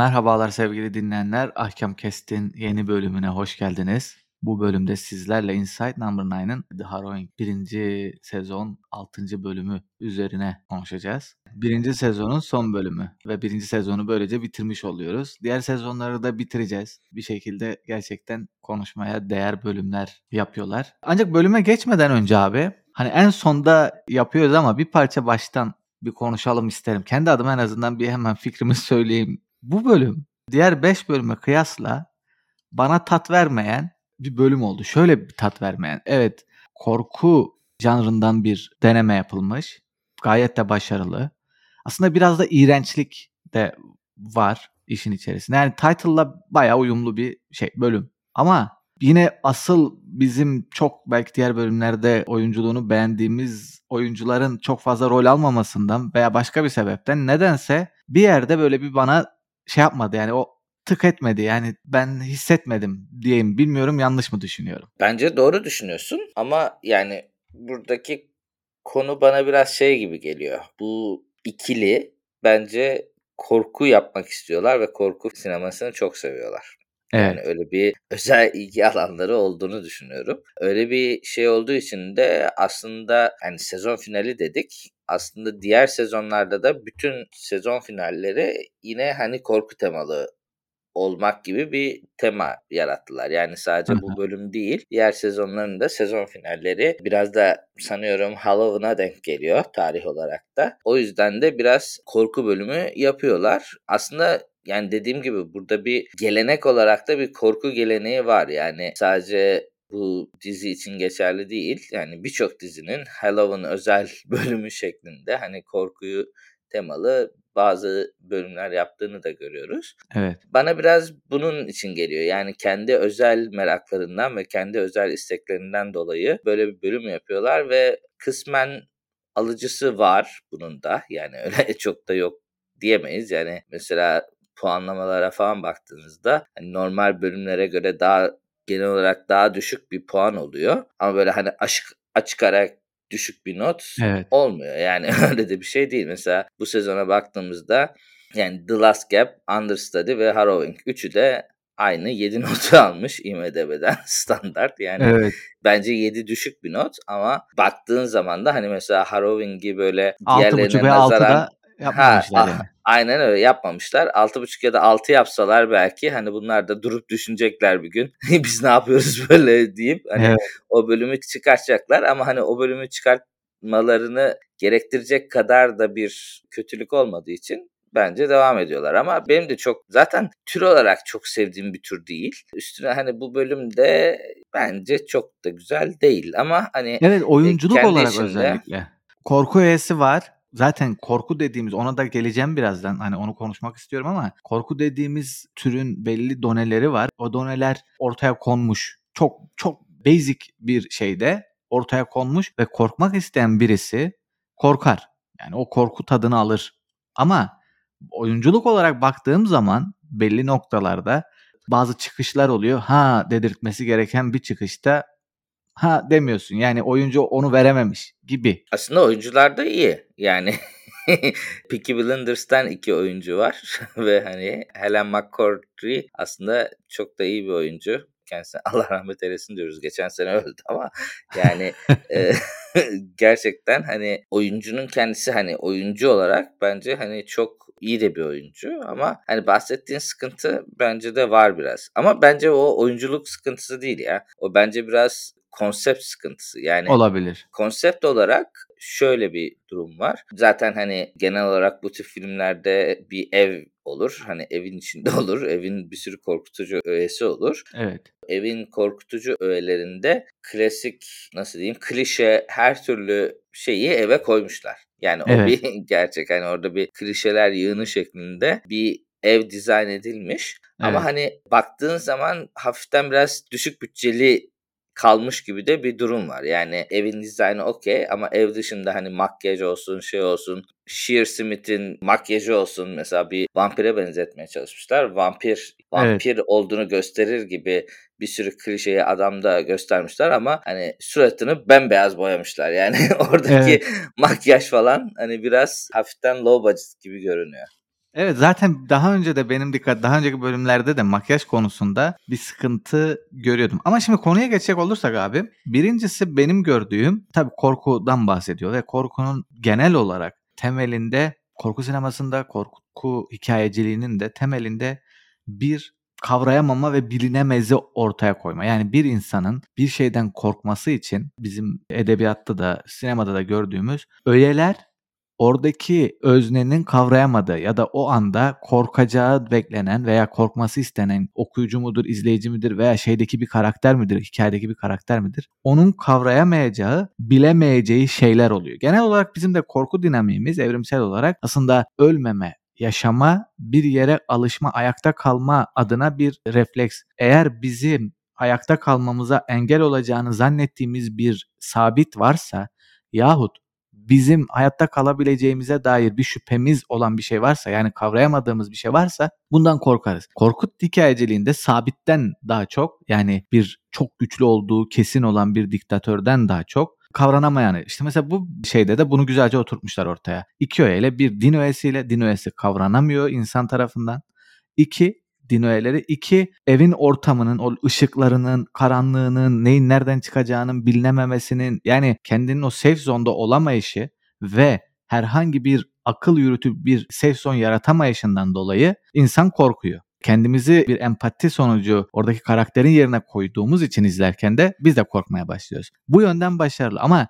Merhabalar sevgili dinleyenler. Ahkam Kest'in yeni bölümüne hoş geldiniz. Bu bölümde sizlerle Inside Number 9'ın The Harrowing 1. sezon 6. bölümü üzerine konuşacağız. 1. sezonun son bölümü ve 1. sezonu böylece bitirmiş oluyoruz. Diğer sezonları da bitireceğiz. Bir şekilde gerçekten konuşmaya değer bölümler yapıyorlar. Ancak bölüme geçmeden önce abi hani en sonda yapıyoruz ama bir parça baştan bir konuşalım isterim. Kendi adıma en azından bir hemen fikrimi söyleyeyim. Bu bölüm diğer 5 bölüme kıyasla bana tat vermeyen bir bölüm oldu. Şöyle bir tat vermeyen. Evet korku janrından bir deneme yapılmış. Gayet de başarılı. Aslında biraz da iğrençlik de var işin içerisinde. Yani title'la bayağı uyumlu bir şey bölüm. Ama yine asıl bizim çok belki diğer bölümlerde oyunculuğunu beğendiğimiz oyuncuların çok fazla rol almamasından veya başka bir sebepten nedense bir yerde böyle bir bana şey yapmadı yani o tık etmedi yani ben hissetmedim diyeyim bilmiyorum yanlış mı düşünüyorum? Bence doğru düşünüyorsun ama yani buradaki konu bana biraz şey gibi geliyor. Bu ikili bence korku yapmak istiyorlar ve korku sinemasını çok seviyorlar. Evet. Yani öyle bir özel ilgi alanları olduğunu düşünüyorum. Öyle bir şey olduğu için de aslında hani sezon finali dedik. Aslında diğer sezonlarda da bütün sezon finalleri yine hani korku temalı olmak gibi bir tema yarattılar. Yani sadece bu bölüm değil, diğer sezonların da sezon finalleri biraz da sanıyorum Halloween'a denk geliyor tarih olarak da. O yüzden de biraz korku bölümü yapıyorlar. Aslında yani dediğim gibi burada bir gelenek olarak da bir korku geleneği var. Yani sadece bu dizi için geçerli değil. Yani birçok dizinin Halloween özel bölümü şeklinde hani korkuyu temalı bazı bölümler yaptığını da görüyoruz. Evet. Bana biraz bunun için geliyor. Yani kendi özel meraklarından ve kendi özel isteklerinden dolayı böyle bir bölüm yapıyorlar ve kısmen alıcısı var bunun da. Yani öyle çok da yok diyemeyiz. Yani mesela puanlamalara falan baktığınızda hani normal bölümlere göre daha genel olarak daha düşük bir puan oluyor. Ama böyle hani açık açık ara düşük bir not evet. olmuyor. Yani öyle de bir şey değil. Mesela bu sezona baktığımızda yani The Last Gap, Understudy ve Harrowing. Üçü de aynı 7 notu almış IMDB'den standart. Yani evet. bence 7 düşük bir not ama baktığın zaman da hani mesela Harrowing'i böyle diğerlerine nazaran yapmamışlar ha, yani. Aynen öyle yapmamışlar. 6.5 ya da 6 yapsalar belki hani bunlar da durup düşünecekler bir gün. Biz ne yapıyoruz böyle deyip hani evet. o bölümü çıkartacaklar ama hani o bölümü çıkartmalarını gerektirecek kadar da bir kötülük olmadığı için bence devam ediyorlar ama benim de çok zaten tür olarak çok sevdiğim bir tür değil. Üstüne hani bu bölümde bence çok da güzel değil ama hani Evet oyunculuk olarak içinde, özellikle. Korku öğesi var zaten korku dediğimiz ona da geleceğim birazdan hani onu konuşmak istiyorum ama korku dediğimiz türün belli doneleri var. O doneler ortaya konmuş. Çok çok basic bir şeyde ortaya konmuş ve korkmak isteyen birisi korkar. Yani o korku tadını alır. Ama oyunculuk olarak baktığım zaman belli noktalarda bazı çıkışlar oluyor. Ha dedirtmesi gereken bir çıkışta ha demiyorsun. Yani oyuncu onu verememiş gibi. Aslında oyuncular da iyi. Yani Peaky Blinders'tan iki oyuncu var ve hani Helen McCordry aslında çok da iyi bir oyuncu. Kendisine Allah rahmet eylesin diyoruz. Geçen sene öldü ama yani e, gerçekten hani oyuncunun kendisi hani oyuncu olarak bence hani çok iyi de bir oyuncu ama hani bahsettiğin sıkıntı bence de var biraz. Ama bence o oyunculuk sıkıntısı değil ya. O bence biraz konsept sıkıntısı. Yani olabilir. Konsept olarak şöyle bir durum var. Zaten hani genel olarak bu tip filmlerde bir ev olur. Hani evin içinde olur. Evin bir sürü korkutucu öğesi olur. Evet. Evin korkutucu öğelerinde klasik nasıl diyeyim klişe her türlü şeyi eve koymuşlar. Yani o evet. bir gerçek. Hani orada bir klişeler yığını şeklinde bir ev dizayn edilmiş. Evet. Ama hani baktığın zaman hafiften biraz düşük bütçeli kalmış gibi de bir durum var. Yani evin dizaynı okey ama ev dışında hani makyaj olsun şey olsun Sheer Smith'in makyajı olsun mesela bir vampire benzetmeye çalışmışlar. Vampir vampir evet. olduğunu gösterir gibi bir sürü klişeyi adamda göstermişler ama hani suratını bembeyaz boyamışlar. Yani oradaki evet. makyaj falan hani biraz hafiften low budget gibi görünüyor. Evet zaten daha önce de benim dikkat daha önceki bölümlerde de makyaj konusunda bir sıkıntı görüyordum. Ama şimdi konuya geçecek olursak abi birincisi benim gördüğüm tabii korkudan bahsediyor ve korkunun genel olarak temelinde korku sinemasında korku hikayeciliğinin de temelinde bir kavrayamama ve bilinemezi ortaya koyma. Yani bir insanın bir şeyden korkması için bizim edebiyatta da sinemada da gördüğümüz öğeler oradaki öznenin kavrayamadığı ya da o anda korkacağı beklenen veya korkması istenen okuyucu mudur, izleyici midir veya şeydeki bir karakter midir, hikayedeki bir karakter midir? Onun kavrayamayacağı, bilemeyeceği şeyler oluyor. Genel olarak bizim de korku dinamiğimiz evrimsel olarak aslında ölmeme, yaşama, bir yere alışma, ayakta kalma adına bir refleks. Eğer bizim ayakta kalmamıza engel olacağını zannettiğimiz bir sabit varsa yahut bizim hayatta kalabileceğimize dair bir şüphemiz olan bir şey varsa yani kavrayamadığımız bir şey varsa bundan korkarız. Korkut hikayeciliğinde sabitten daha çok yani bir çok güçlü olduğu kesin olan bir diktatörden daha çok kavranamayanı. İşte mesela bu şeyde de bunu güzelce oturtmuşlar ortaya. İki öğeyle bir din öğesiyle din öğesi kavranamıyor insan tarafından. İki din öğeleri. İki evin ortamının, o ışıklarının, karanlığının, neyin nereden çıkacağının bilinememesinin yani kendinin o safe zone'da olamayışı ve herhangi bir akıl yürütüp bir safe zone yaratamayışından dolayı insan korkuyor kendimizi bir empati sonucu oradaki karakterin yerine koyduğumuz için izlerken de biz de korkmaya başlıyoruz. Bu yönden başarılı ama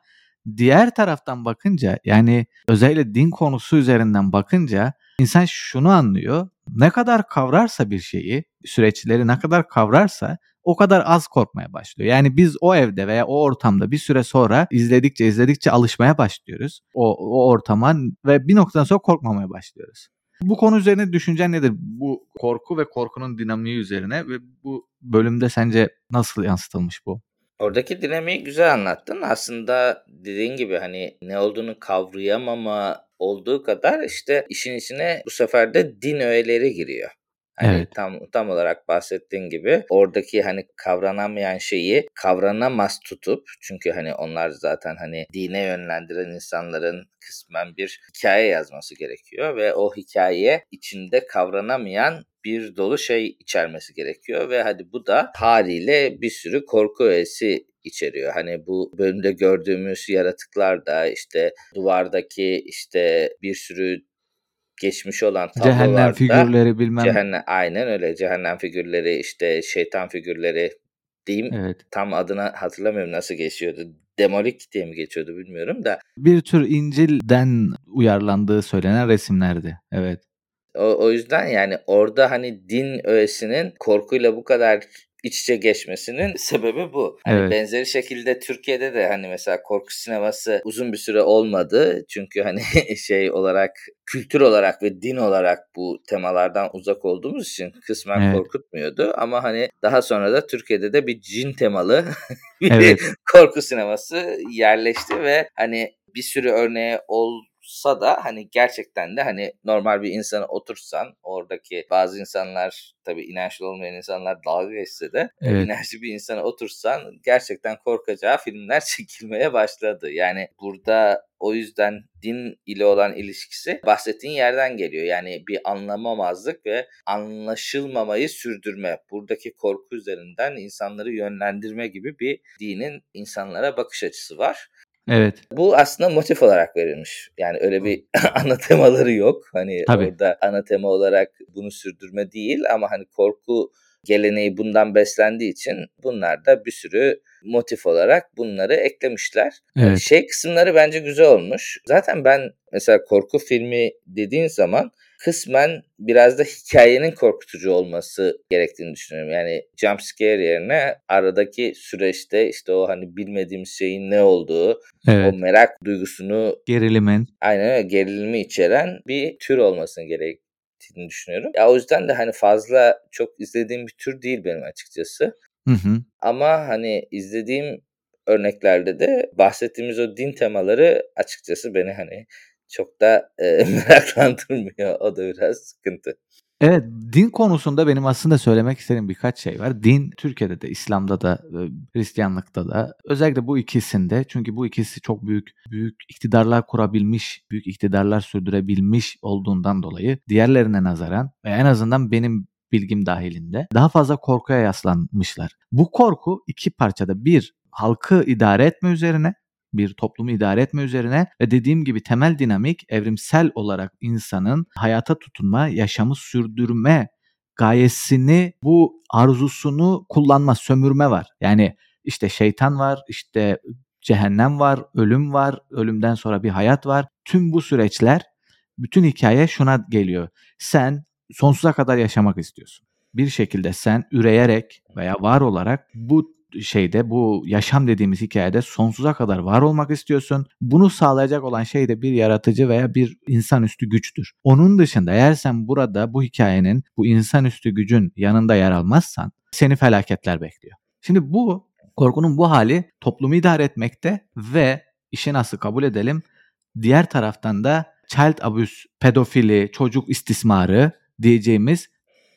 diğer taraftan bakınca yani özellikle din konusu üzerinden bakınca insan şunu anlıyor. Ne kadar kavrarsa bir şeyi, süreçleri ne kadar kavrarsa o kadar az korkmaya başlıyor. Yani biz o evde veya o ortamda bir süre sonra izledikçe izledikçe alışmaya başlıyoruz. O, o ortama ve bir noktadan sonra korkmamaya başlıyoruz. Bu konu üzerine düşüncen nedir? Bu korku ve korkunun dinamiği üzerine ve bu bölümde sence nasıl yansıtılmış bu? Oradaki dinamiği güzel anlattın. Aslında dediğin gibi hani ne olduğunu kavrayamama olduğu kadar işte işin içine bu sefer de din öğeleri giriyor. Hani evet. tam tam olarak bahsettiğin gibi oradaki hani kavranamayan şeyi kavranamaz tutup çünkü hani onlar zaten hani dine yönlendiren insanların kısmen bir hikaye yazması gerekiyor ve o hikaye içinde kavranamayan bir dolu şey içermesi gerekiyor ve hadi bu da haliyle bir sürü korku öğesi içeriyor. Hani bu bölümde gördüğümüz yaratıklar da işte duvardaki işte bir sürü geçmiş olan tablolarda cehennem figürleri bilmem. Cehennem aynen öyle. Cehennem figürleri işte şeytan figürleri diyeyim. Evet. Tam adını hatırlamıyorum nasıl geçiyordu. Demolik diye mi geçiyordu bilmiyorum da. Bir tür İncil'den uyarlandığı söylenen resimlerdi. Evet. O, o yüzden yani orada hani din öğesinin korkuyla bu kadar iç içe geçmesinin sebebi bu. Hani evet. benzeri şekilde Türkiye'de de hani mesela korku sineması uzun bir süre olmadı. Çünkü hani şey olarak kültür olarak ve din olarak bu temalardan uzak olduğumuz için kısmen evet. korkutmuyordu. Ama hani daha sonra da Türkiye'de de bir cin temalı bir evet. korku sineması yerleşti ve hani bir sürü örneği ol olsa da hani gerçekten de hani normal bir insana otursan oradaki bazı insanlar tabii inançlı olmayan insanlar dalga geçse de evet. inançlı bir insana otursan gerçekten korkacağı filmler çekilmeye başladı. Yani burada o yüzden din ile olan ilişkisi bahsettiğin yerden geliyor. Yani bir anlamamazlık ve anlaşılmamayı sürdürme. Buradaki korku üzerinden insanları yönlendirme gibi bir dinin insanlara bakış açısı var. Evet. Bu aslında motif olarak verilmiş. Yani öyle bir ana temaları yok. Hani Tabii. orada ana tema olarak bunu sürdürme değil ama hani korku geleneği bundan beslendiği için bunlar da bir sürü motif olarak bunları eklemişler. Evet. Şey kısımları bence güzel olmuş. Zaten ben mesela korku filmi dediğin zaman kısmen biraz da hikayenin korkutucu olması gerektiğini düşünüyorum. Yani jump scare yerine aradaki süreçte işte o hani bilmediğimiz şeyin ne olduğu, evet. o merak duygusunu gerilimin aynen gerilimi içeren bir tür olmasını gerektiğini düşünüyorum. Ya o yüzden de hani fazla çok izlediğim bir tür değil benim açıkçası. Hı hı. Ama hani izlediğim örneklerde de bahsettiğimiz o din temaları açıkçası beni hani çok da e, meraklandırmıyor. O da biraz sıkıntı. Evet, din konusunda benim aslında söylemek istediğim birkaç şey var. Din Türkiye'de de, İslam'da da, eee, Hristiyanlıkta da özellikle bu ikisinde çünkü bu ikisi çok büyük büyük iktidarlar kurabilmiş, büyük iktidarlar sürdürebilmiş olduğundan dolayı diğerlerine nazaran ve en azından benim bilgim dahilinde daha fazla korkuya yaslanmışlar. Bu korku iki parçada. Bir, halkı idare etme üzerine bir toplumu idare etme üzerine ve dediğim gibi temel dinamik evrimsel olarak insanın hayata tutunma, yaşamı sürdürme gayesini, bu arzusunu kullanma, sömürme var. Yani işte şeytan var, işte cehennem var, ölüm var, ölümden sonra bir hayat var. Tüm bu süreçler, bütün hikaye şuna geliyor. Sen sonsuza kadar yaşamak istiyorsun. Bir şekilde sen üreyerek veya var olarak bu şeyde bu yaşam dediğimiz hikayede sonsuza kadar var olmak istiyorsun. Bunu sağlayacak olan şey de bir yaratıcı veya bir insanüstü güçtür. Onun dışında eğer sen burada bu hikayenin bu insanüstü gücün yanında yer almazsan seni felaketler bekliyor. Şimdi bu korkunun bu hali toplumu idare etmekte ve işin aslı kabul edelim diğer taraftan da child abuse, pedofili, çocuk istismarı diyeceğimiz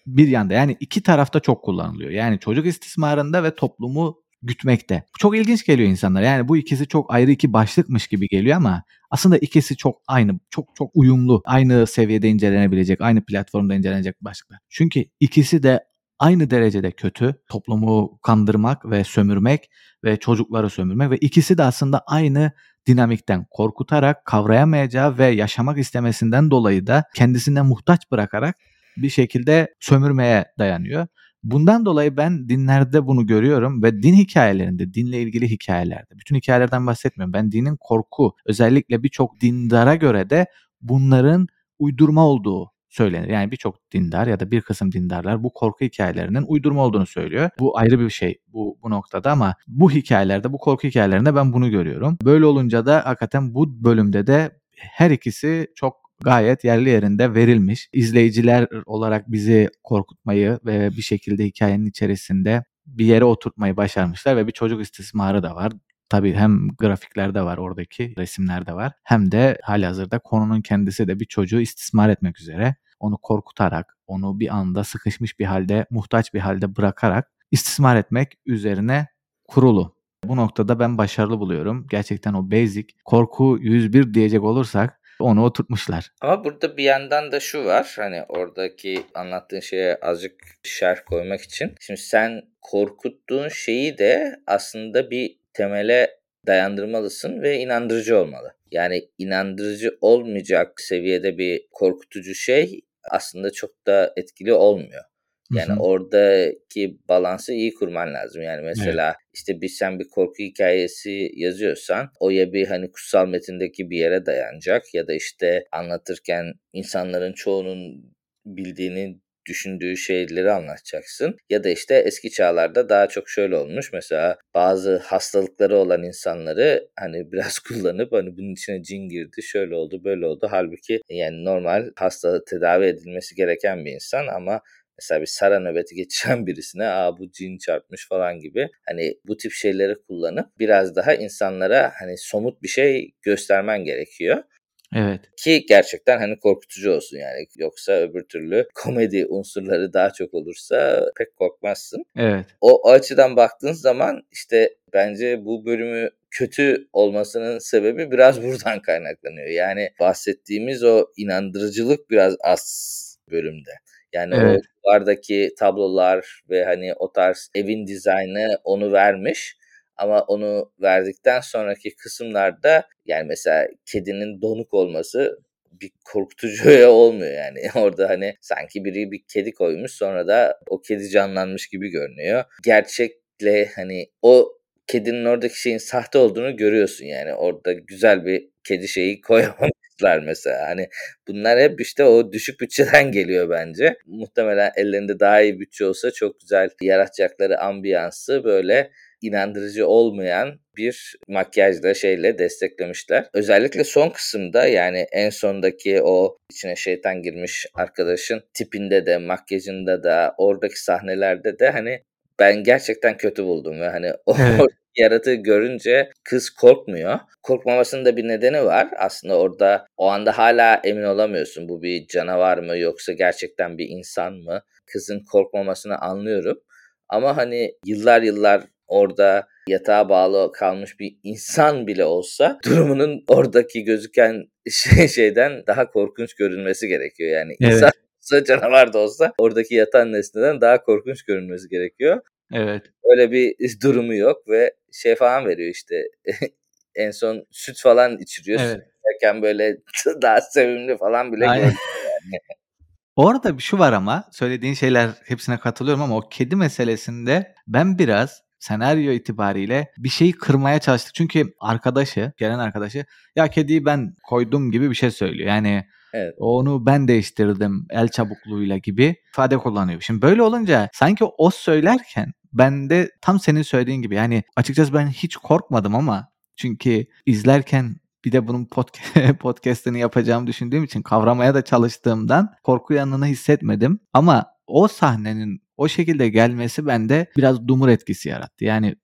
bir yanda yani iki tarafta çok kullanılıyor. Yani çocuk istismarında ve toplumu gütmekte. Çok ilginç geliyor insanlara. Yani bu ikisi çok ayrı iki başlıkmış gibi geliyor ama aslında ikisi çok aynı, çok çok uyumlu. Aynı seviyede incelenebilecek, aynı platformda incelenecek başlıklar. Çünkü ikisi de aynı derecede kötü. Toplumu kandırmak ve sömürmek ve çocukları sömürmek ve ikisi de aslında aynı dinamikten korkutarak kavrayamayacağı ve yaşamak istemesinden dolayı da kendisine muhtaç bırakarak bir şekilde sömürmeye dayanıyor. Bundan dolayı ben dinlerde bunu görüyorum ve din hikayelerinde, dinle ilgili hikayelerde, bütün hikayelerden bahsetmiyorum. Ben dinin korku, özellikle birçok dindara göre de bunların uydurma olduğu söylenir. Yani birçok dindar ya da bir kısım dindarlar bu korku hikayelerinin uydurma olduğunu söylüyor. Bu ayrı bir şey bu, bu noktada ama bu hikayelerde, bu korku hikayelerinde ben bunu görüyorum. Böyle olunca da hakikaten bu bölümde de her ikisi çok gayet yerli yerinde verilmiş. İzleyiciler olarak bizi korkutmayı ve bir şekilde hikayenin içerisinde bir yere oturtmayı başarmışlar ve bir çocuk istismarı da var. Tabii hem grafiklerde var oradaki resimlerde var hem de halihazırda konunun kendisi de bir çocuğu istismar etmek üzere onu korkutarak onu bir anda sıkışmış bir halde muhtaç bir halde bırakarak istismar etmek üzerine kurulu. Bu noktada ben başarılı buluyorum. Gerçekten o basic korku 101 diyecek olursak onu oturtmuşlar. Ama burada bir yandan da şu var. Hani oradaki anlattığın şeye azıcık şerh koymak için. Şimdi sen korkuttuğun şeyi de aslında bir temele dayandırmalısın ve inandırıcı olmalı. Yani inandırıcı olmayacak seviyede bir korkutucu şey aslında çok da etkili olmuyor. Yani Hı-hı. oradaki balansı iyi kurman lazım. Yani mesela evet. işte bir sen bir korku hikayesi yazıyorsan o ya bir hani kutsal metindeki bir yere dayanacak ya da işte anlatırken insanların çoğunun bildiğini düşündüğü şeyleri anlatacaksın. Ya da işte eski çağlarda daha çok şöyle olmuş. Mesela bazı hastalıkları olan insanları hani biraz kullanıp hani bunun içine cin girdi, şöyle oldu, böyle oldu. Halbuki yani normal hasta tedavi edilmesi gereken bir insan ama Mesela bir sara nöbeti geçiren birisine aa bu cin çarpmış falan gibi hani bu tip şeyleri kullanıp biraz daha insanlara hani somut bir şey göstermen gerekiyor. Evet. Ki gerçekten hani korkutucu olsun yani. Yoksa öbür türlü komedi unsurları daha çok olursa pek korkmazsın. Evet. O, o açıdan baktığın zaman işte bence bu bölümü kötü olmasının sebebi biraz buradan kaynaklanıyor. Yani bahsettiğimiz o inandırıcılık biraz az bölümde. Yani evet. o duvardaki tablolar ve hani o tarz evin dizaynı onu vermiş. Ama onu verdikten sonraki kısımlarda yani mesela kedinin donuk olması bir korkutucu olmuyor yani. Orada hani sanki biri bir kedi koymuş sonra da o kedi canlanmış gibi görünüyor. Gerçekle hani o kedinin oradaki şeyin sahte olduğunu görüyorsun yani. Orada güzel bir kedi şeyi koyamamış yaptılar mesela. Hani bunlar hep işte o düşük bütçeden geliyor bence. Muhtemelen ellerinde daha iyi bütçe olsa çok güzel yaratacakları ambiyansı böyle inandırıcı olmayan bir makyajla şeyle desteklemişler. Özellikle son kısımda yani en sondaki o içine şeytan girmiş arkadaşın tipinde de makyajında da oradaki sahnelerde de hani ben gerçekten kötü buldum ve hani o. yaratığı görünce kız korkmuyor. Korkmamasının da bir nedeni var. Aslında orada o anda hala emin olamıyorsun. Bu bir canavar mı yoksa gerçekten bir insan mı? Kızın korkmamasını anlıyorum. Ama hani yıllar yıllar orada yatağa bağlı kalmış bir insan bile olsa durumunun oradaki gözüken şey, şeyden daha korkunç görünmesi gerekiyor. Yani Evet. insan olsa canavar da olsa oradaki yatan nesneden daha korkunç görünmesi gerekiyor. Evet. Öyle bir durumu yok ve şey falan veriyor işte en son süt falan içiriyor. Evet. Süt böyle daha sevimli falan bile Aynen. görünüyor. Orada bir şu var ama söylediğin şeyler hepsine katılıyorum ama o kedi meselesinde ben biraz senaryo itibariyle bir şeyi kırmaya çalıştık. Çünkü arkadaşı, gelen arkadaşı ya kediyi ben koydum gibi bir şey söylüyor. Yani Evet. onu ben değiştirdim el çabukluğuyla gibi ifade kullanıyor. Şimdi böyle olunca sanki o söylerken ben de tam senin söylediğin gibi yani açıkçası ben hiç korkmadım ama çünkü izlerken bir de bunun podca- podcast'ini yapacağımı düşündüğüm için kavramaya da çalıştığımdan korku yanını hissetmedim. Ama o sahnenin o şekilde gelmesi bende biraz dumur etkisi yarattı. Yani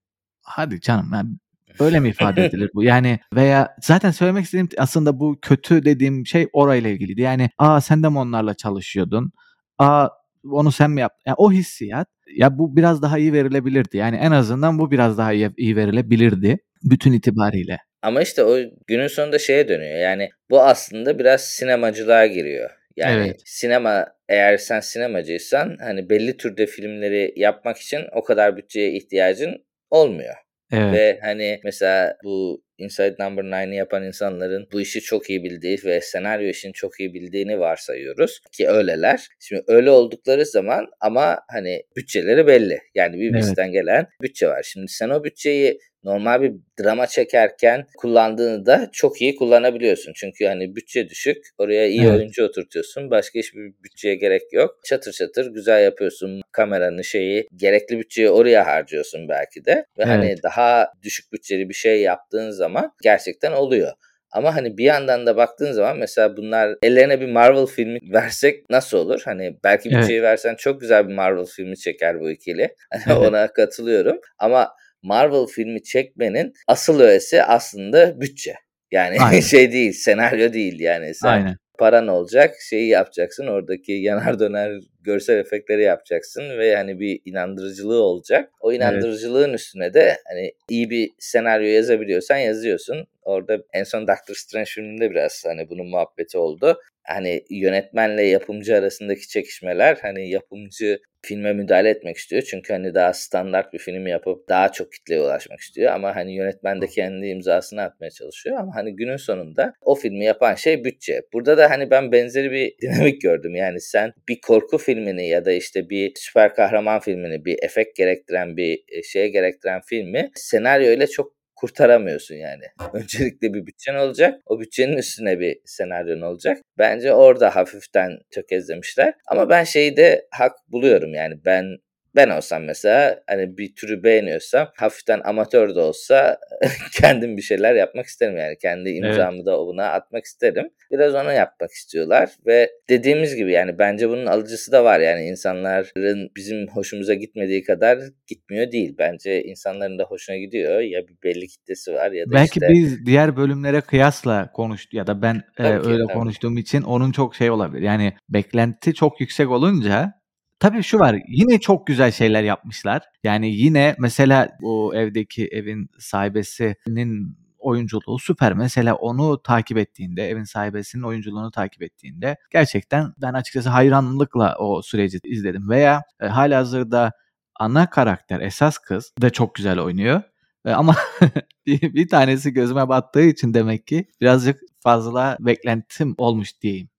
hadi canım yani Öyle mi ifade edilir bu? Yani veya zaten söylemek istediğim aslında bu kötü dediğim şey orayla ilgiliydi. Yani aa sen de mi onlarla çalışıyordun? Aa onu sen mi yaptın? Yani o hissiyat ya bu biraz daha iyi verilebilirdi. Yani en azından bu biraz daha iyi, iyi verilebilirdi bütün itibariyle. Ama işte o günün sonunda şeye dönüyor. Yani bu aslında biraz sinemacılığa giriyor. Yani Evet. sinema eğer sen sinemacıysan hani belli türde filmleri yapmak için o kadar bütçeye ihtiyacın olmuyor. Evet. Ve hani mesela bu Inside Number 9'ı yapan insanların bu işi çok iyi bildiği ve senaryo işini çok iyi bildiğini varsayıyoruz ki öyleler. Şimdi öyle oldukları zaman ama hani bütçeleri belli. Yani BBC'den gelen bütçe var. Şimdi sen o bütçeyi normal bir drama çekerken kullandığını da çok iyi kullanabiliyorsun. Çünkü hani bütçe düşük. Oraya iyi Evet. oyuncu oturtuyorsun. Başka hiçbir bütçeye gerek yok. Çatır çatır güzel yapıyorsun. Kameranın şeyi gerekli bütçeyi oraya harcıyorsun belki de. Ve hani Evet. daha düşük bütçeli bir şey yaptığın zaman gerçekten oluyor. Ama hani bir yandan da baktığın zaman mesela bunlar ellerine bir Marvel filmi versek nasıl olur? Hani belki Evet. bütçeyi versen çok güzel bir Marvel filmi çeker bu ikili. Hani Evet. ona katılıyorum. Ama Marvel filmi çekmenin asıl öğesi aslında bütçe. Yani Aynen. şey değil, senaryo değil yani. Sen Aynen. paran olacak, şeyi yapacaksın. Oradaki yanar döner görsel efektleri yapacaksın ve hani bir inandırıcılığı olacak. O inandırıcılığın üstüne de hani iyi bir senaryo yazabiliyorsan yazıyorsun. Orada en son Doctor Strange filminde biraz hani bunun muhabbeti oldu. Hani yönetmenle yapımcı arasındaki çekişmeler hani yapımcı filme müdahale etmek istiyor. Çünkü hani daha standart bir film yapıp daha çok kitleye ulaşmak istiyor. Ama hani yönetmen de kendi imzasını atmaya çalışıyor. Ama hani günün sonunda o filmi yapan şey bütçe. Burada da hani ben benzeri bir dinamik gördüm. Yani sen bir korku filmini ya da işte bir süper kahraman filmini, bir efekt gerektiren bir e, şeye gerektiren filmi senaryo ile çok kurtaramıyorsun yani. Öncelikle bir bütçen olacak. O bütçenin üstüne bir senaryon olacak. Bence orada hafiften tökezlemişler. Ama ben şeyi de hak buluyorum yani ben ben olsam mesela hani bir türü beğeniyorsam hafiften amatör de olsa kendim bir şeyler yapmak isterim yani. Kendi imzamı da buna atmak isterim. Biraz onu yapmak istiyorlar ve dediğimiz gibi yani bence bunun alıcısı da var. Yani insanların bizim hoşumuza gitmediği kadar gitmiyor değil. Bence insanların da hoşuna gidiyor. Ya bir belli kitlesi var ya da Belki işte biz diğer bölümlere kıyasla konuştu ya da ben e, ki, öyle tabii. konuştuğum için onun çok şey olabilir. Yani beklenti çok yüksek olunca tabii şu var yine çok güzel şeyler yapmışlar. Yani yine mesela o evdeki evin sahibesinin oyunculuğu süper. Mesela onu takip ettiğinde, evin sahibesinin oyunculuğunu takip ettiğinde gerçekten ben açıkçası hayranlıkla o süreci izledim. Veya e, halihazırda ana karakter, esas kız da çok güzel oynuyor. E, ama bir, bir tanesi gözüme battığı için demek ki birazcık fazla beklentim olmuş diyeyim.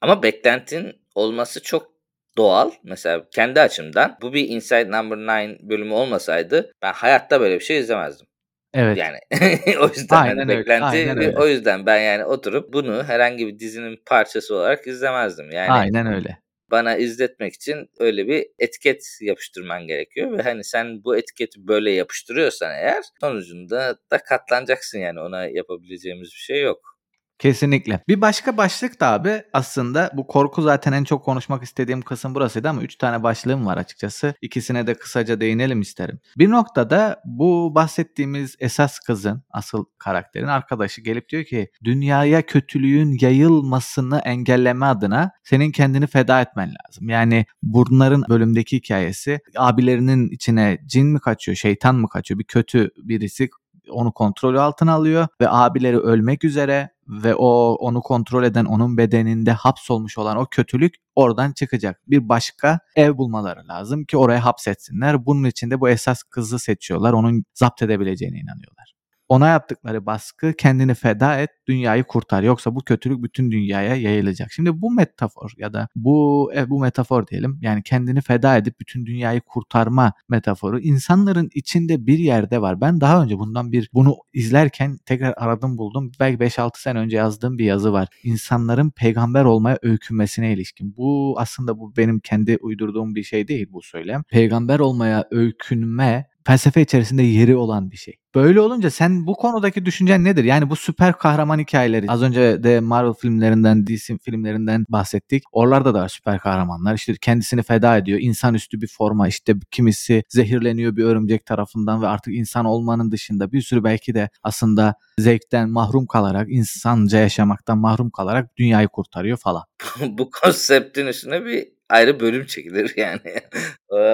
Ama beklentin olması çok doğal. Mesela kendi açımdan bu bir Inside Number 9 bölümü olmasaydı ben hayatta böyle bir şey izlemezdim. Evet. Yani o yüzden Aynen öyle, beklenti aynen öyle. o yüzden ben yani oturup bunu herhangi bir dizinin parçası olarak izlemezdim. Yani Aynen öyle. bana izletmek için öyle bir etiket yapıştırman gerekiyor ve hani sen bu etiketi böyle yapıştırıyorsan eğer sonucunda da katlanacaksın yani ona yapabileceğimiz bir şey yok. Kesinlikle. Bir başka başlık da abi aslında bu korku zaten en çok konuşmak istediğim kısım burasıydı ama 3 tane başlığım var açıkçası. İkisine de kısaca değinelim isterim. Bir noktada bu bahsettiğimiz esas kızın, asıl karakterin arkadaşı gelip diyor ki dünyaya kötülüğün yayılmasını engelleme adına senin kendini feda etmen lazım. Yani bunların bölümdeki hikayesi abilerinin içine cin mi kaçıyor, şeytan mı kaçıyor, bir kötü birisi onu kontrol altına alıyor ve abileri ölmek üzere ve o onu kontrol eden onun bedeninde hapsolmuş olan o kötülük oradan çıkacak. Bir başka ev bulmaları lazım ki oraya hapsetsinler. Bunun için de bu esas kızı seçiyorlar. Onun zapt edebileceğine inanıyorlar ona yaptıkları baskı kendini feda et dünyayı kurtar yoksa bu kötülük bütün dünyaya yayılacak. Şimdi bu metafor ya da bu e, bu metafor diyelim yani kendini feda edip bütün dünyayı kurtarma metaforu insanların içinde bir yerde var. Ben daha önce bundan bir bunu izlerken tekrar aradım buldum. Belki 5-6 sene önce yazdığım bir yazı var. İnsanların peygamber olmaya öykünmesine ilişkin. Bu aslında bu benim kendi uydurduğum bir şey değil bu söylem. Peygamber olmaya öykünme felsefe içerisinde yeri olan bir şey. Böyle olunca sen bu konudaki düşüncen nedir? Yani bu süper kahraman hikayeleri. Az önce de Marvel filmlerinden, DC filmlerinden bahsettik. Oralarda da süper kahramanlar. İşte kendisini feda ediyor. İnsanüstü bir forma. İşte kimisi zehirleniyor bir örümcek tarafından ve artık insan olmanın dışında bir sürü belki de aslında zevkten mahrum kalarak, insanca yaşamaktan mahrum kalarak dünyayı kurtarıyor falan. bu konseptin üstüne bir ayrı bölüm çekilir yani.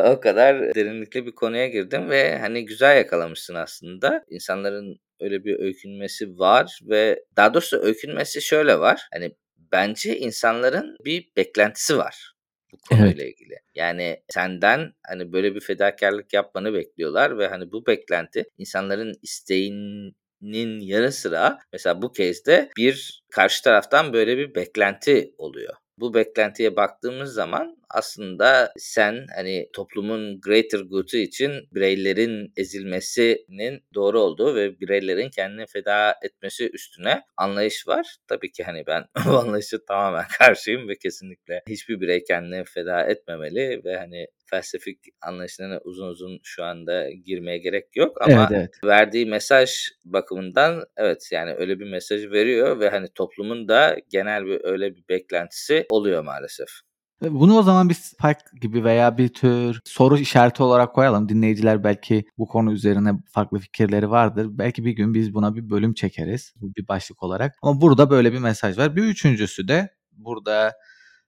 o kadar derinlikli bir konuya girdim ve hani güzel yakalamışsın aslında. İnsanların öyle bir öykünmesi var ve daha doğrusu öykünmesi şöyle var. Hani bence insanların bir beklentisi var bu konuyla evet. ilgili. Yani senden hani böyle bir fedakarlık yapmanı bekliyorlar ve hani bu beklenti insanların isteğinin yanı sıra mesela bu kezde bir karşı taraftan böyle bir beklenti oluyor. Bu beklentiye baktığımız zaman aslında sen hani toplumun greater good'u için bireylerin ezilmesinin doğru olduğu ve bireylerin kendini feda etmesi üstüne anlayış var. Tabii ki hani ben bu anlayışı tamamen karşıyım ve kesinlikle hiçbir birey kendini feda etmemeli ve hani felsefik anlayışlarına uzun uzun şu anda girmeye gerek yok ama evet, evet. verdiği mesaj bakımından evet yani öyle bir mesaj veriyor ve hani toplumun da genel bir öyle bir beklentisi oluyor maalesef. Bunu o zaman bir spike gibi veya bir tür soru işareti olarak koyalım. Dinleyiciler belki bu konu üzerine farklı fikirleri vardır. Belki bir gün biz buna bir bölüm çekeriz bir başlık olarak. Ama burada böyle bir mesaj var. Bir üçüncüsü de burada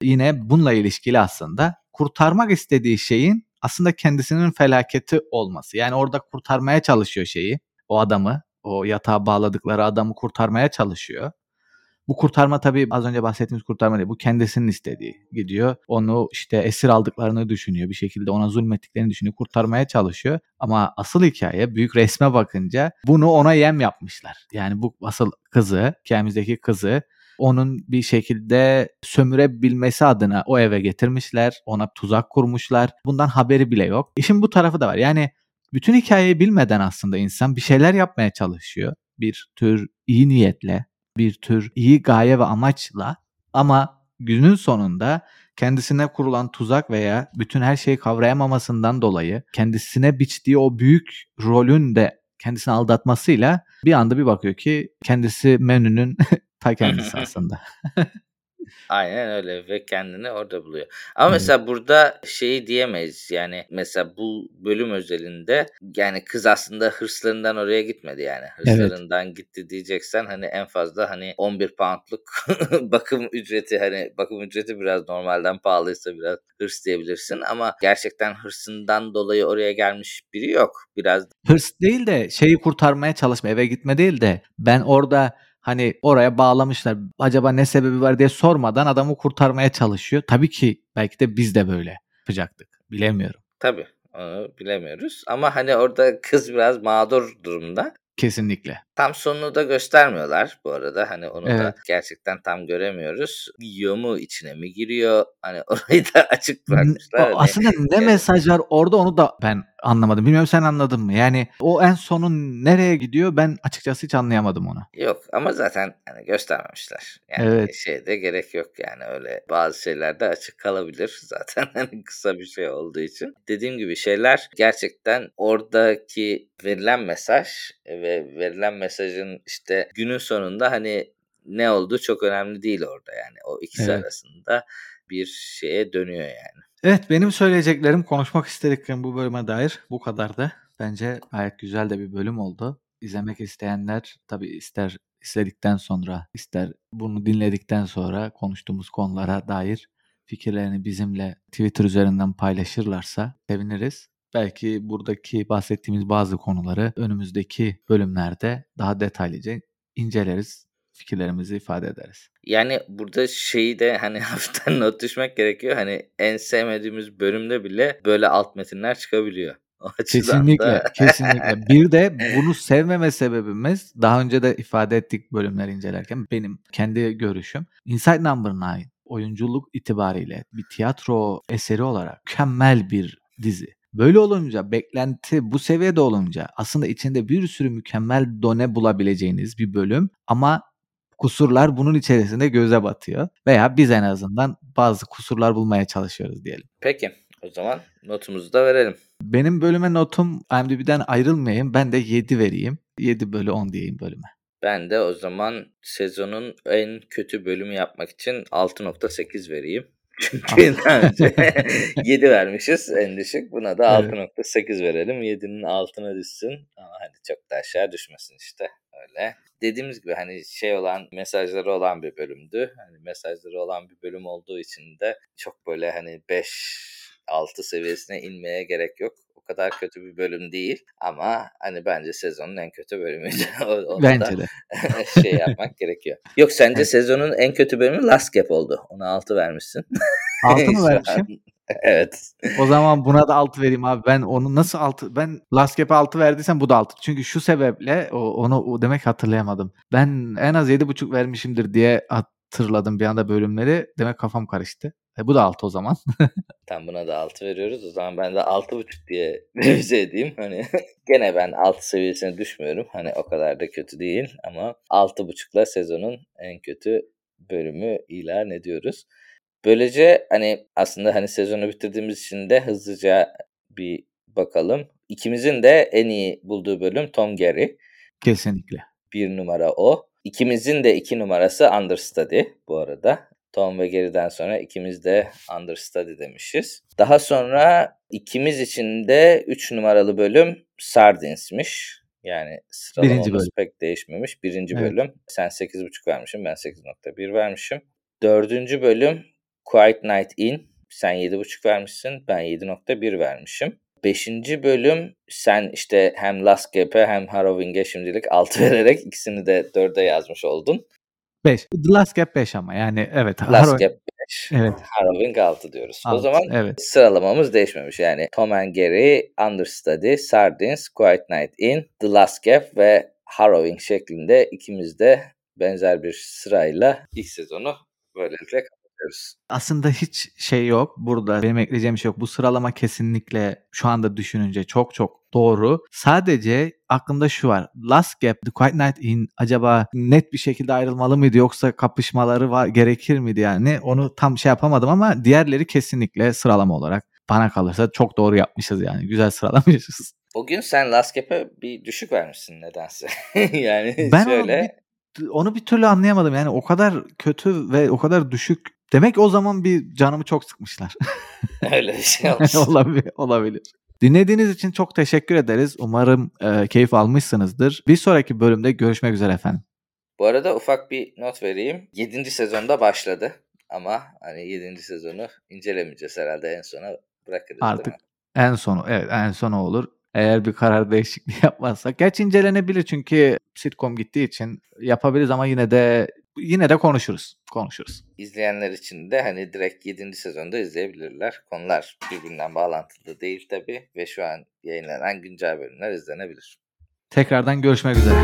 yine bununla ilişkili aslında kurtarmak istediği şeyin aslında kendisinin felaketi olması. Yani orada kurtarmaya çalışıyor şeyi, o adamı, o yatağa bağladıkları adamı kurtarmaya çalışıyor. Bu kurtarma tabii az önce bahsettiğimiz kurtarma değil. Bu kendisinin istediği. Gidiyor onu işte esir aldıklarını düşünüyor. Bir şekilde ona zulmettiklerini düşünüyor. Kurtarmaya çalışıyor. Ama asıl hikaye büyük resme bakınca bunu ona yem yapmışlar. Yani bu asıl kızı, hikayemizdeki kızı onun bir şekilde sömürebilmesi adına o eve getirmişler. Ona tuzak kurmuşlar. Bundan haberi bile yok. İşin bu tarafı da var. Yani bütün hikayeyi bilmeden aslında insan bir şeyler yapmaya çalışıyor. Bir tür iyi niyetle bir tür iyi gaye ve amaçla ama günün sonunda kendisine kurulan tuzak veya bütün her şeyi kavrayamamasından dolayı kendisine biçtiği o büyük rolün de kendisini aldatmasıyla bir anda bir bakıyor ki kendisi menünün ta kendisi aslında. Aynen öyle ve kendini orada buluyor. Ama evet. mesela burada şeyi diyemeyiz yani mesela bu bölüm özelinde yani kız aslında hırslarından oraya gitmedi yani. Hırslarından evet. gitti diyeceksen hani en fazla hani 11 poundluk bakım ücreti hani bakım ücreti biraz normalden pahalıysa biraz hırs diyebilirsin ama gerçekten hırsından dolayı oraya gelmiş biri yok. Biraz hırs değil de şeyi kurtarmaya çalışma eve gitme değil de ben orada hani oraya bağlamışlar. Acaba ne sebebi var diye sormadan adamı kurtarmaya çalışıyor. Tabii ki belki de biz de böyle yapacaktık. Bilemiyorum. Tabii onu bilemiyoruz. Ama hani orada kız biraz mağdur durumda. Kesinlikle. Tam sonunu da göstermiyorlar bu arada. Hani onu evet. da gerçekten tam göremiyoruz. Yiyor mu içine mi giriyor? Hani orayı da açık bırakmışlar. Hani, aslında ne mesaj var orada onu da ben anlamadım. Bilmiyorum sen anladın mı? Yani o en sonun nereye gidiyor ben açıkçası hiç anlayamadım onu. Yok ama zaten hani göstermemişler. Yani evet. şeyde gerek yok yani öyle bazı şeyler de açık kalabilir zaten hani kısa bir şey olduğu için. Dediğim gibi şeyler gerçekten oradaki verilen mesaj ve verilen mesajın işte günün sonunda hani ne olduğu çok önemli değil orada yani. O ikisi Evet. arasında bir şeye dönüyor yani. Evet benim söyleyeceklerim konuşmak istediklerim bu bölüme dair bu kadardı. Bence gayet güzel de bir bölüm oldu. İzlemek isteyenler tabii ister izledikten sonra ister bunu dinledikten sonra konuştuğumuz konulara dair fikirlerini bizimle Twitter üzerinden paylaşırlarsa seviniriz. Belki buradaki bahsettiğimiz bazı konuları önümüzdeki bölümlerde daha detaylıca inceleriz. Fikirlerimizi ifade ederiz. Yani burada şeyi de hani hafiften not düşmek gerekiyor. Hani en sevmediğimiz bölümde bile böyle alt metinler çıkabiliyor. O Kesinlikle, da kesinlikle. Bir de bunu sevmeme sebebimiz daha önce de ifade ettik bölümleri incelerken benim kendi görüşüm. Inside Number 9 oyunculuk itibariyle bir tiyatro eseri olarak mükemmel bir dizi. Böyle olunca beklenti bu seviyede olunca aslında içinde bir sürü mükemmel done bulabileceğiniz bir bölüm ama kusurlar bunun içerisinde göze batıyor. Veya biz en azından bazı kusurlar bulmaya çalışıyoruz diyelim. Peki o zaman notumuzu da verelim. Benim bölüme notum IMDb'den ayrılmayayım. Ben de 7 vereyim. 7 bölü 10 diyeyim bölüme. Ben de o zaman sezonun en kötü bölümü yapmak için 6.8 vereyim. Çünkü daha önce 7 vermişiz en düşük. Buna da Evet. 6.8 verelim. 7'nin altına düşsün. Ama hani çok da aşağı düşmesin işte. Öyle. Dediğimiz gibi hani şey olan mesajları olan bir bölümdü. Hani mesajları olan bir bölüm olduğu için de çok böyle hani 5 6 seviyesine inmeye gerek yok. O kadar kötü bir bölüm değil ama hani bence sezonun en kötü bölümüydü. Onu Bence de. şey yapmak gerekiyor. Yok sence sezonun en kötü bölümü Last Gap oldu. Ona 6 vermişsin. 6 mı vermişim? evet. O zaman buna da 6 vereyim abi. Ben onu nasıl 6 ben Last Gap'e 6 verdiysem bu da 6. Çünkü şu sebeple o, onu o demek hatırlayamadım. Ben en az 7.5 vermişimdir diye hatırladım bir anda bölümleri. Demek kafam karıştı. E, bu da 6 o zaman. Tam buna da 6 veriyoruz. O zaman ben de 6.5 diye revize edeyim. Hani gene ben 6 seviyesine düşmüyorum. Hani o kadar da kötü değil ama 6.5'la sezonun en kötü bölümü ilan ediyoruz. Böylece hani aslında hani sezonu bitirdiğimiz için de hızlıca bir bakalım. İkimizin de en iyi bulduğu bölüm Tom Gary. Kesinlikle. Bir numara o. İkimizin de iki numarası understudy bu arada. Tom ve Gary'den sonra ikimiz de understudy demişiz. Daha sonra ikimiz için de üç numaralı bölüm Sardins'miş. Yani sıralamamız bölüm. pek değişmemiş. Birinci Evet. bölüm. Sen 8.5 vermişsin. Ben 8.1 vermişim. Dördüncü bölüm Quiet Night In. Sen 7.5 vermişsin. Ben 7.1 vermişim. Beşinci bölüm sen işte hem Last Gap'e hem Harrowing'e şimdilik 6 vererek ikisini de 4'e yazmış oldun. 5. The Last Gap 5 ama yani evet. Last Harrow- Gap 5, Evet. Harrowing 6 diyoruz. o Altı, zaman evet. sıralamamız değişmemiş. Yani Tom and Gary, Understudy, Sardines, Quiet Night In, The Last Gap ve Harrowing şeklinde ikimiz de benzer bir sırayla ilk sezonu böylelikle kapatıyoruz. Aslında hiç şey yok. Burada benim ekleyeceğim şey yok. Bu sıralama kesinlikle şu anda düşününce çok çok doğru. Sadece aklımda şu var. Last Gap, The Quiet Night In acaba net bir şekilde ayrılmalı mıydı yoksa kapışmaları var, gerekir miydi yani? Onu tam şey yapamadım ama diğerleri kesinlikle sıralama olarak bana kalırsa çok doğru yapmışız yani. Güzel sıralamışız. O gün sen Last Gap'e bir düşük vermişsin nedense. yani Ben onu şöyle bir, onu bir türlü anlayamadım. Yani o kadar kötü ve o kadar düşük. Demek o zaman bir canımı çok sıkmışlar. öyle bir şey olmuş. olabilir, olabilir. Dinlediğiniz için çok teşekkür ederiz. Umarım e, keyif almışsınızdır. Bir sonraki bölümde görüşmek üzere efendim. Bu arada ufak bir not vereyim. 7. sezonda başladı. Ama hani 7. sezonu incelemeyeceğiz herhalde en sona bırakırız Artık en sonu evet en sonu olur. Eğer bir karar değişikliği yapmazsak. Gerçi incelenebilir çünkü sitcom gittiği için yapabiliriz ama yine de yine de konuşuruz. Konuşuruz. İzleyenler için de hani direkt 7. sezonda izleyebilirler. Konular birbirinden bağlantılı değil tabii ve şu an yayınlanan güncel bölümler izlenebilir. Tekrardan görüşmek üzere.